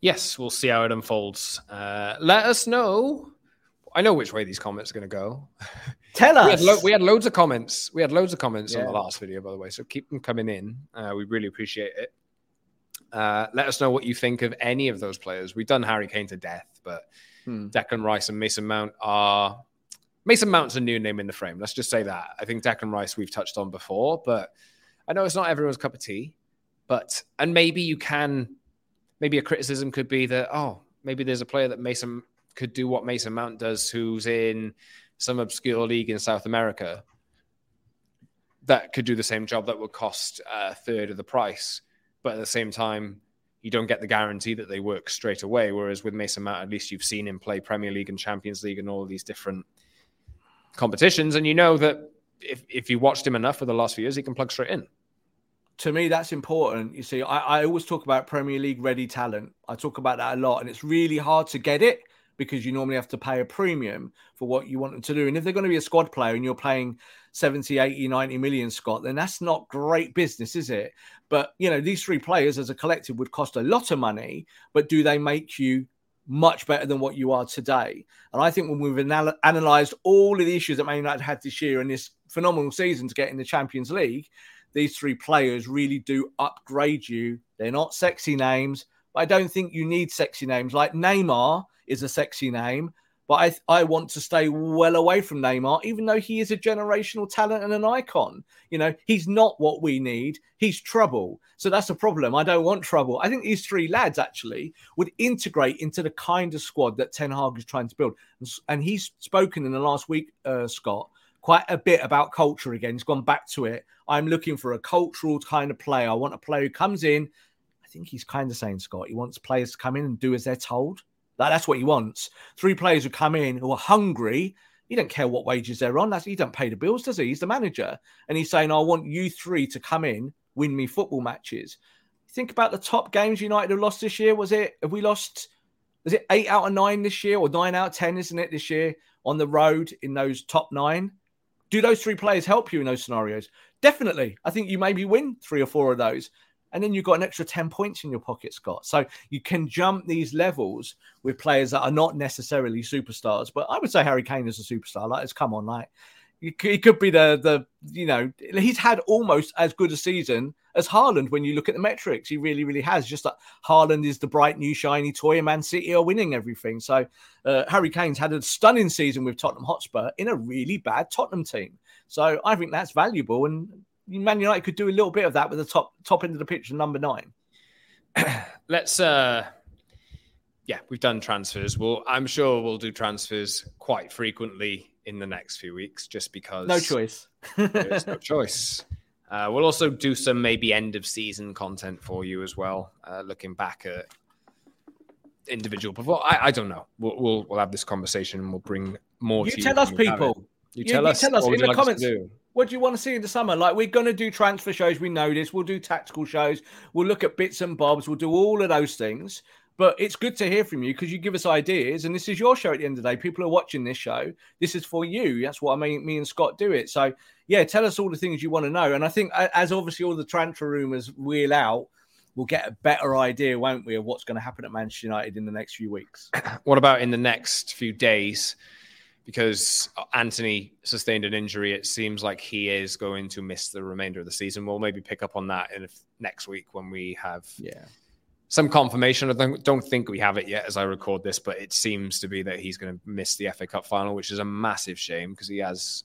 Yes, we'll see how it unfolds. Uh, let us know. I know which way these comments are going to go. Tell us. We had, lo- we had, loads of comments. We had loads of comments yeah. on the last video, by the way. So keep them coming in. Uh, we really appreciate it. Uh, let us know what you think of any of those players. We've done Harry Kane to death, but hmm. Declan Rice and Mason Mount are. Mason Mount's a new name in the frame. Let's just say that. I think Declan Rice we've touched on before, but I know it's not everyone's cup of tea. But and maybe you can, maybe a criticism could be that oh maybe there's a player that Mason could do what Mason Mount does, who's in some obscure league in South America, that could do the same job that would cost a third of the price but at the same time, you don't get the guarantee that they work straight away. Whereas with Mason Mount, at least you've seen him play Premier League and Champions League and all of these different competitions, and you know that if if you watched him enough for the last few years, he can plug straight in. To me, that's important. You see, I, I always talk about Premier League ready talent. I talk about that a lot, and it's really hard to get it because you normally have to pay a premium for what you want them to do. And if they're going to be a squad player and you're playing 70, 80, 90 million, Scott, then that's not great business, is it? But, you know, these three players as a collective would cost a lot of money, but do they make you much better than what you are today? And I think when we've anal- analysed all of the issues that Man United had this year and this phenomenal season to get in the Champions League, these three players really do upgrade you. They're not sexy names, but I don't think you need sexy names. Like Neymar is a sexy name, but I, I want to stay well away from Neymar, even though he is a generational talent and an icon. You know, he's not what we need. He's trouble. So that's a problem. I don't want trouble. I think these three lads actually would integrate into the kind of squad that Ten Hag is trying to build. And he's spoken in the last week, uh, Scott, quite a bit about culture again. He's gone back to it. I'm looking for a cultural kind of player. I want a player who comes in. I think he's kind of saying, Scott, he wants players to come in and do as they're told that, that's what he wants. Three players who come in who are hungry. He don't care what wages they're on. That's, he don't pay the bills, does he? He's the manager. And he's saying, I want you three to come in, win me football matches. Think about the top games United have lost this year. Was it, have we lost, was it eight out of nine this year or nine out of 10, isn't it, this year on the road in those top nine? Do those three players help you in those scenarios? Definitely. I think you maybe win three or four of those and then you've got an extra 10 points in your pocket, Scott. So you can jump these levels with players that are not necessarily superstars. But I would say Harry Kane is a superstar. Like, it's come on, like, He could be the the you know he's had almost as good a season as Haaland when you look at the metrics. He really, really has. Just that Haaland is the bright new shiny toy, and Man City are winning everything. So uh, Harry Kane's had a stunning season with Tottenham Hotspur in a really bad Tottenham team. So I think that's valuable, and Man United could do a little bit of that with the top top end of the pitch, number nine. Let's. uh yeah, we've done transfers. Well, I'm sure we'll do transfers quite frequently in the next few weeks, just because no choice. there's no choice. Uh, we'll also do some maybe end of season content for you as well, uh, looking back at individual perform. I, I don't know. We'll, we'll, we'll have this conversation and we'll bring more. You tell you us, people. You tell you, us. Tell us in the like comments. What do you want to see in the summer? Like we're going to do transfer shows. We know this. We'll do tactical shows. We'll look at bits and bobs. We'll do all of those things. But it's good to hear from you because you give us ideas, and this is your show at the end of the day. People are watching this show. This is for you. That's why I mean, me and Scott do it. So yeah, tell us all the things you want to know. And I think as obviously all the transfer rumors wheel out, we'll get a better idea, won't we, of what's going to happen at Manchester United in the next few weeks. What about in the next few days? Because Antony sustained an injury, it seems like he is going to miss the remainder of the season. We'll maybe pick up on that in next week when we have yeah some confirmation. I don't think we have it yet as I record this, but it seems to be that he's going to miss the FA Cup final, which is a massive shame because he has,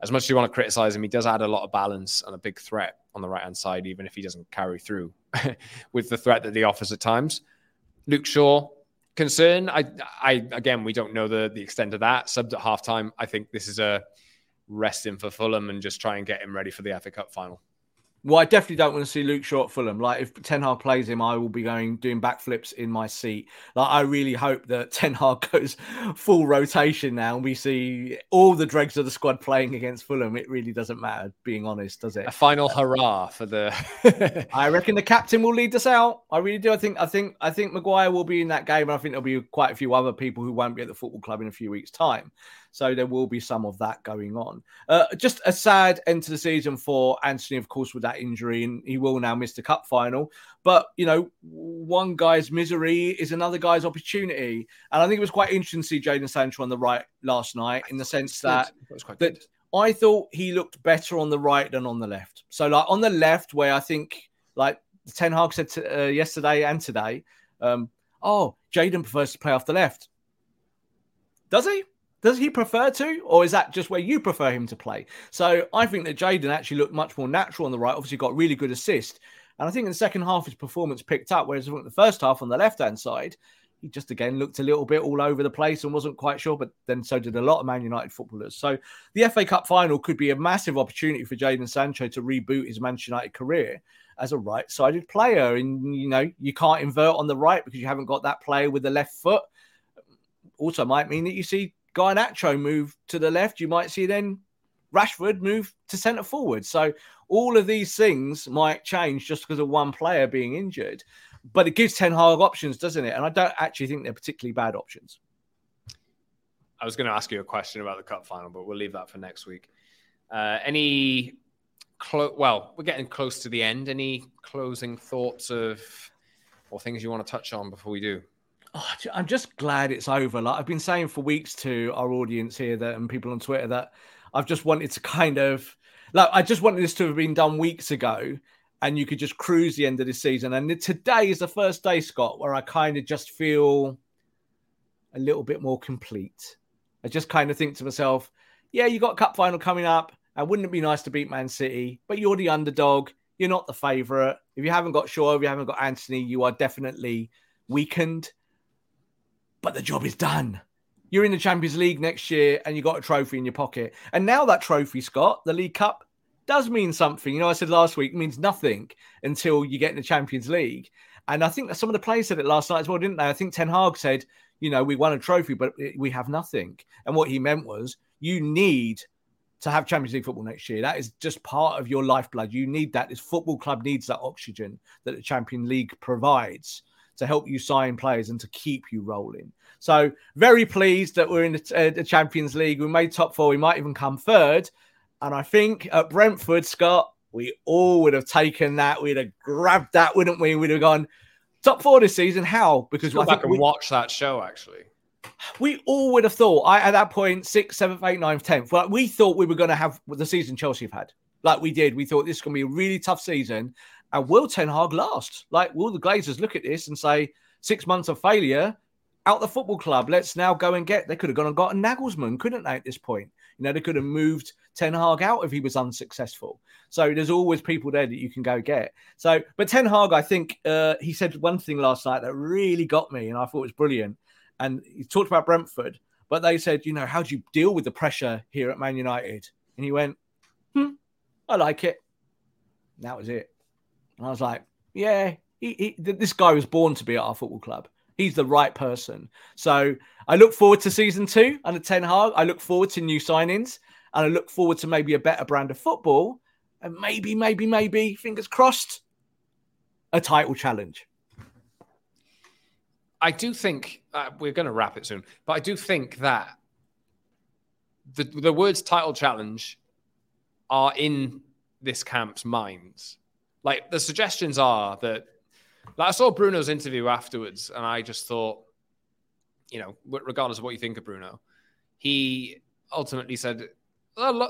as much as you want to criticize him, he does add a lot of balance and a big threat on the right hand side, even if he doesn't carry through with the threat that he offers at times. Luke Shaw, concern. I, I again, we don't know the the extent of that. Subbed at halftime. I think this is a rest him for Fulham and just try and get him ready for the FA Cup final. Well, I definitely don't want to see Luke Shaw at Fulham. Like, if Ten Hag plays him, I will be going doing backflips in my seat. Like, I really hope that Ten Hag goes full rotation now, and we see all the dregs of the squad playing against Fulham. It really doesn't matter, being honest, does it? A final hurrah for the. I reckon the captain will lead us out. I really do. I think. I think. I think Maguire will be in that game, and I think there'll be quite a few other people who won't be at the football club in a few weeks' time. So there will be some of that going on. Uh, just a sad end to the season for Antony, of course, with that injury, and he will now miss the cup final. But you know, one guy's misery is another guy's opportunity, and I think it was quite interesting to see Jadon Sancho on the right last night, in the sense that that I thought he looked better on the right than on the left. So like on the left, where I think like Ten Hag said to, uh, yesterday and today, um, oh, Jadon prefers to play off the left. Does he? Does he prefer to, or is that just where you prefer him to play? So I think that Jadon actually looked much more natural on the right. Obviously, got really good assist, and I think in the second half his performance picked up. Whereas the first half on the left hand side, he just again looked a little bit all over the place and wasn't quite sure. But then so did a lot of Man United footballers. So the FA Cup final could be a massive opportunity for Jadon Sancho to reboot his Manchester United career as a right-sided player. And you know you can't invert on the right because you haven't got that player with the left foot. Also, might mean that you see Garnacho move to the left, you might see then Rashford move to centre forward. So all of these things might change just because of one player being injured. But it gives Ten Hag options, doesn't it? And I don't actually think they're particularly bad options. I was going to ask you a question about the cup final, but we'll leave that for next week. Uh, any, clo- well, we're getting close to the end. Any closing thoughts of or things you want to touch on before we do? Oh, I'm just glad it's over. Like I've been saying for weeks to our audience here that and people on Twitter that I've just wanted to kind of like I just wanted this to have been done weeks ago and you could just cruise the end of this season. And today is the first day, Scott, where I kind of just feel a little bit more complete. I just kind of think to myself, yeah, you got cup final coming up. And wouldn't it be nice to beat Man City? But you're the underdog. You're not the favourite. If you haven't got Shaw, if you haven't got Antony, you are definitely weakened but the job is done. You're in the Champions League next year and you got a trophy in your pocket. And now that trophy, Scott, the League Cup, does mean something. You know, I said last week, means nothing until you get in the Champions League. And I think that some of the players said it last night as well, didn't they? I think Ten Hag said, you know, we won a trophy, but we have nothing. And what he meant was, you need to have Champions League football next year. That is just part of your lifeblood. You need that. This football club needs that oxygen that the Champions League provides to help you sign players and to keep you rolling. So very pleased that we're in the, uh, the, Champions League. We made top four. We might even come third. And I think at Brentford, Scott, we all would have taken that. We'd have grabbed that, wouldn't we? We'd have gone top four this season. How? Because go I back and we... watch that show. Actually, we all would have thought I, at that point, sixth, seventh, eighth, ninth, tenth. Like we thought we were going to have the season Chelsea have had. Like we did. We thought this is going to be a really tough season. And will Ten Hag last? Like, will the Glazers look at this and say, six months of failure out the football club? Let's now go and get. They could have gone and got Nagelsmann, couldn't they, at this point? You know, they could have moved Ten Hag out if he was unsuccessful. So there's always people there that you can go get. So, but Ten Hag, I think uh, he said one thing last night that really got me, and I thought it was brilliant. And he talked about Brentford, but they said, you know, how do you deal with the pressure here at Man United? And he went, hmm, I like it. And that was it. And I was like, yeah, he, he, this guy was born to be at our football club. He's the right person. So I look forward to season two under Ten Hag. I look forward to new signings, and I look forward to maybe a better brand of football, and maybe, maybe, maybe, fingers crossed, a title challenge. I do think uh, we're going to wrap it soon, but I do think that the the words title challenge are in this camp's minds. Like the suggestions are that like I saw Bruno's interview afterwards, and I just thought, you know, regardless of what you think of Bruno, he ultimately said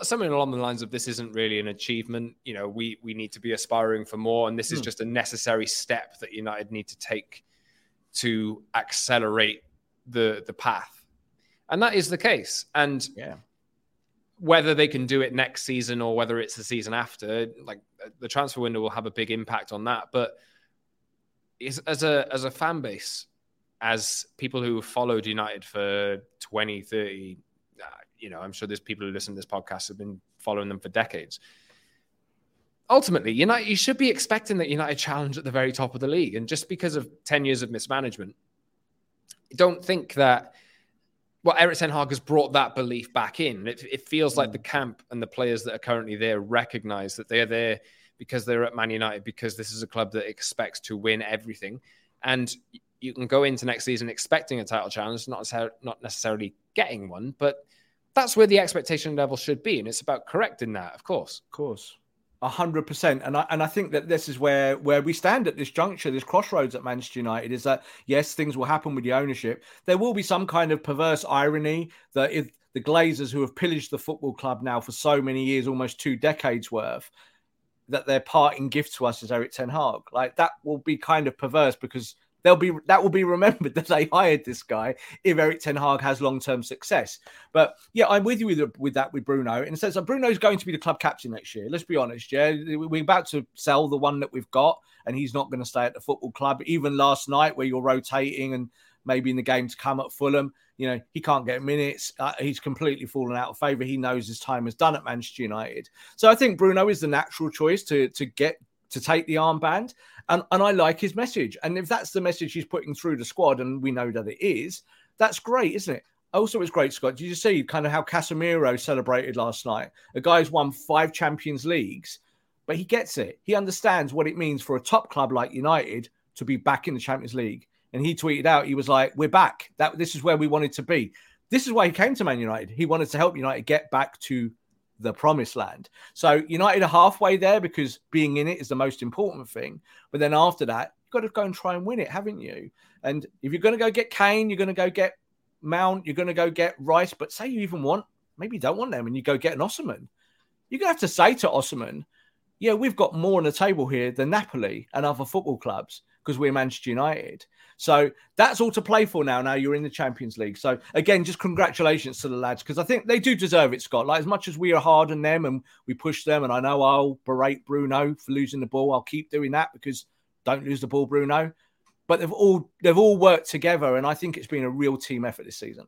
something along the lines of this isn't really an achievement. You know, we we need to be aspiring for more, and this is hmm. just a necessary step that United need to take to accelerate the the path, and that is the case. And yeah. Whether they can do it next season or whether it's the season after, like the transfer window will have a big impact on that. But as a as a fan base, as people who have followed United for 20, 30, uh, you know, I'm sure there's people who listen to this podcast have been following them for decades. Ultimately, United, you should be expecting that United challenge at the very top of the league. And just because of 10 years of mismanagement, don't think that well, Erik Ten Hag has brought that belief back in. It, it feels like hmm. the camp and the players that are currently there recognize that they are there because they're at Man United, because this is a club that expects to win everything. And you can go into next season expecting a title challenge, not necessarily, not necessarily getting one, but that's where the expectation level should be. And it's about correcting that, of course. Of course. Hundred percent, and I and I think that this is where where we stand at this juncture, this crossroads at Manchester United is that yes, things will happen with the ownership. There will be some kind of perverse irony that if the Glazers, who have pillaged the football club now for so many years, almost two decades worth, that their parting gift to us is Erik Ten Hag. Like that will be kind of perverse because they'll be that will be remembered that they hired this guy if Erik Ten Hag has long term success. But yeah, I'm with you with, with that with Bruno in the sense Bruno's going to be the club captain next year. Let's be honest, yeah, we're about to sell the one that we've got, and he's not going to stay at the football club. Even last night, where you're rotating and maybe in the game to come at Fulham. You know, he can't get minutes. Uh, he's completely fallen out of favour. He knows his time is done at Manchester United. So I think Bruno is the natural choice to to get to take the armband. And and I like his message. And if that's the message he's putting through the squad, and we know that it is, that's great, isn't it? Also, it's great, Scott. Did you see kind of how Casemiro celebrated last night? A guy who's won five Champions Leagues, but he gets it. He understands what it means for a top club like United to be back in the Champions League and he tweeted out, he was like, "We're back. That this is where we wanted to be. This is why he came to Man United. He wanted to help United get back to the promised land. So United are halfway there because being in it is the most important thing. But then after that, you've got to go and try and win it, haven't you? And if you're going to go get Kane, you're going to go get Mount, you're going to go get Rice. But say you even want, maybe you don't want them, and you go get an Osimhen. You're going to have to say to Osimhen, yeah, we've got more on the table here than Napoli and other football clubs because we're Manchester United. So that's all to play for now. Now you're in the Champions League. So again, just congratulations to the lads because I think they do deserve it, Scott. Like as much as we are hard on them and we push them, and I know I'll berate Bruno for losing the ball. I'll keep doing that because don't lose the ball, Bruno. But they've all they've all worked together, and I think it's been a real team effort this season.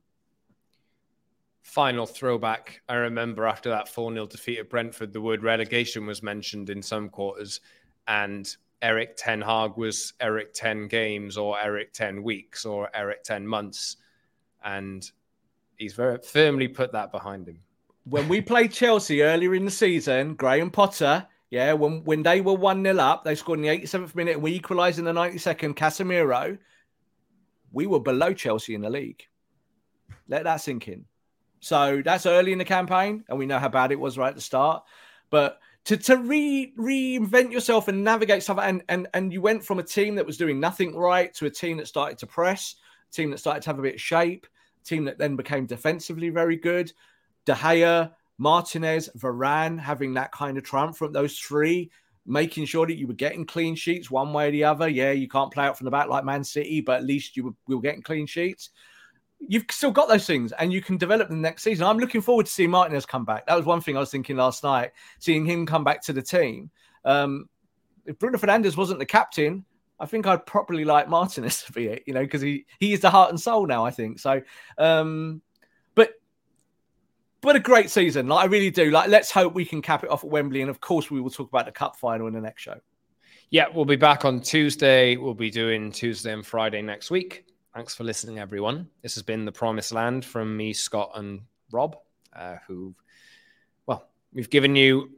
Final throwback. I remember after that 4 0 defeat at Brentford, the word relegation was mentioned in some quarters. And Erik Ten Hag was Eric 10 games or Eric 10 weeks or Eric 10 months. And he's very firmly put that behind him. When we played Chelsea earlier in the season, Graham Potter, yeah, when, when they were 1 0 up, they scored in the 87th minute and we equalised in the 92nd, Casemiro. We were below Chelsea in the league. Let that sink in. So that's early in the campaign, and we know how bad it was right at the start. But to to re reinvent yourself and navigate stuff. And and and you went from a team that was doing nothing right to a team that started to press, a team that started to have a bit of shape. team that then became defensively very good. De Gea, Martinez, Varane having that kind of triumph from those three, making sure that you were getting clean sheets one way or the other. Yeah, you can't play out from the back like Man City, but at least you were, we were getting clean sheets. You've still got those things and you can develop them next season. I'm looking forward to seeing Martinez come back. That was one thing I was thinking last night, seeing him come back to the team. Um, if Bruno Fernandes wasn't the captain, I think I'd probably like Martinez to be it, you know, because he he is the heart and soul now. I think so. Um, but but a great season. Like I really do. Like let's hope we can cap it off at Wembley, and of course we will talk about the cup final in the next show. Yeah, we'll be back on Tuesday. We'll be doing Tuesday and Friday next week. Thanks for listening, everyone. This has been the Promised Land from me, Scott, and Rob, uh, who, well, we've given you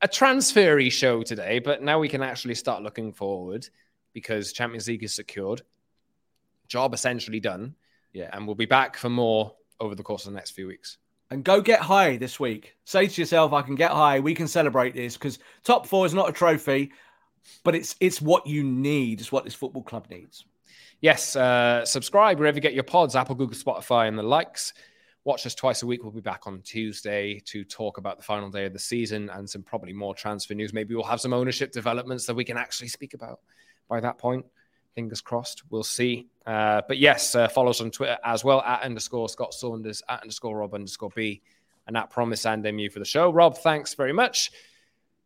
a transfery show today, but now we can actually start looking forward because Champions League is secured. Job essentially done. Yeah. And we'll be back for more over the course of the next few weeks. And go get high this week. Say to yourself, I can get high. We can celebrate this because top four is not a trophy, but it's it's what you need. It's what this football club needs. Yes. Uh, subscribe wherever you get your pods, Apple, Google, Spotify, and the likes. Watch us twice a week. We'll be back on Tuesday to talk about the final day of the season and some probably more transfer news. Maybe we'll have some ownership developments that we can actually speak about by that point. Fingers crossed. We'll see. Uh, but yes, uh, follow us on Twitter as well at underscore Scott Saunders, at underscore Rob underscore B, and at Promise and MU for the show. Rob, thanks very much.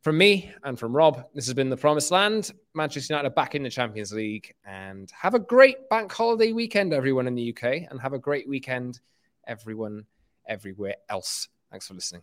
From me and from Rob, this has been the Promised Land. Manchester United back in the Champions League. And have a great bank holiday weekend, everyone in the UK. And have a great weekend, everyone everywhere else. Thanks for listening.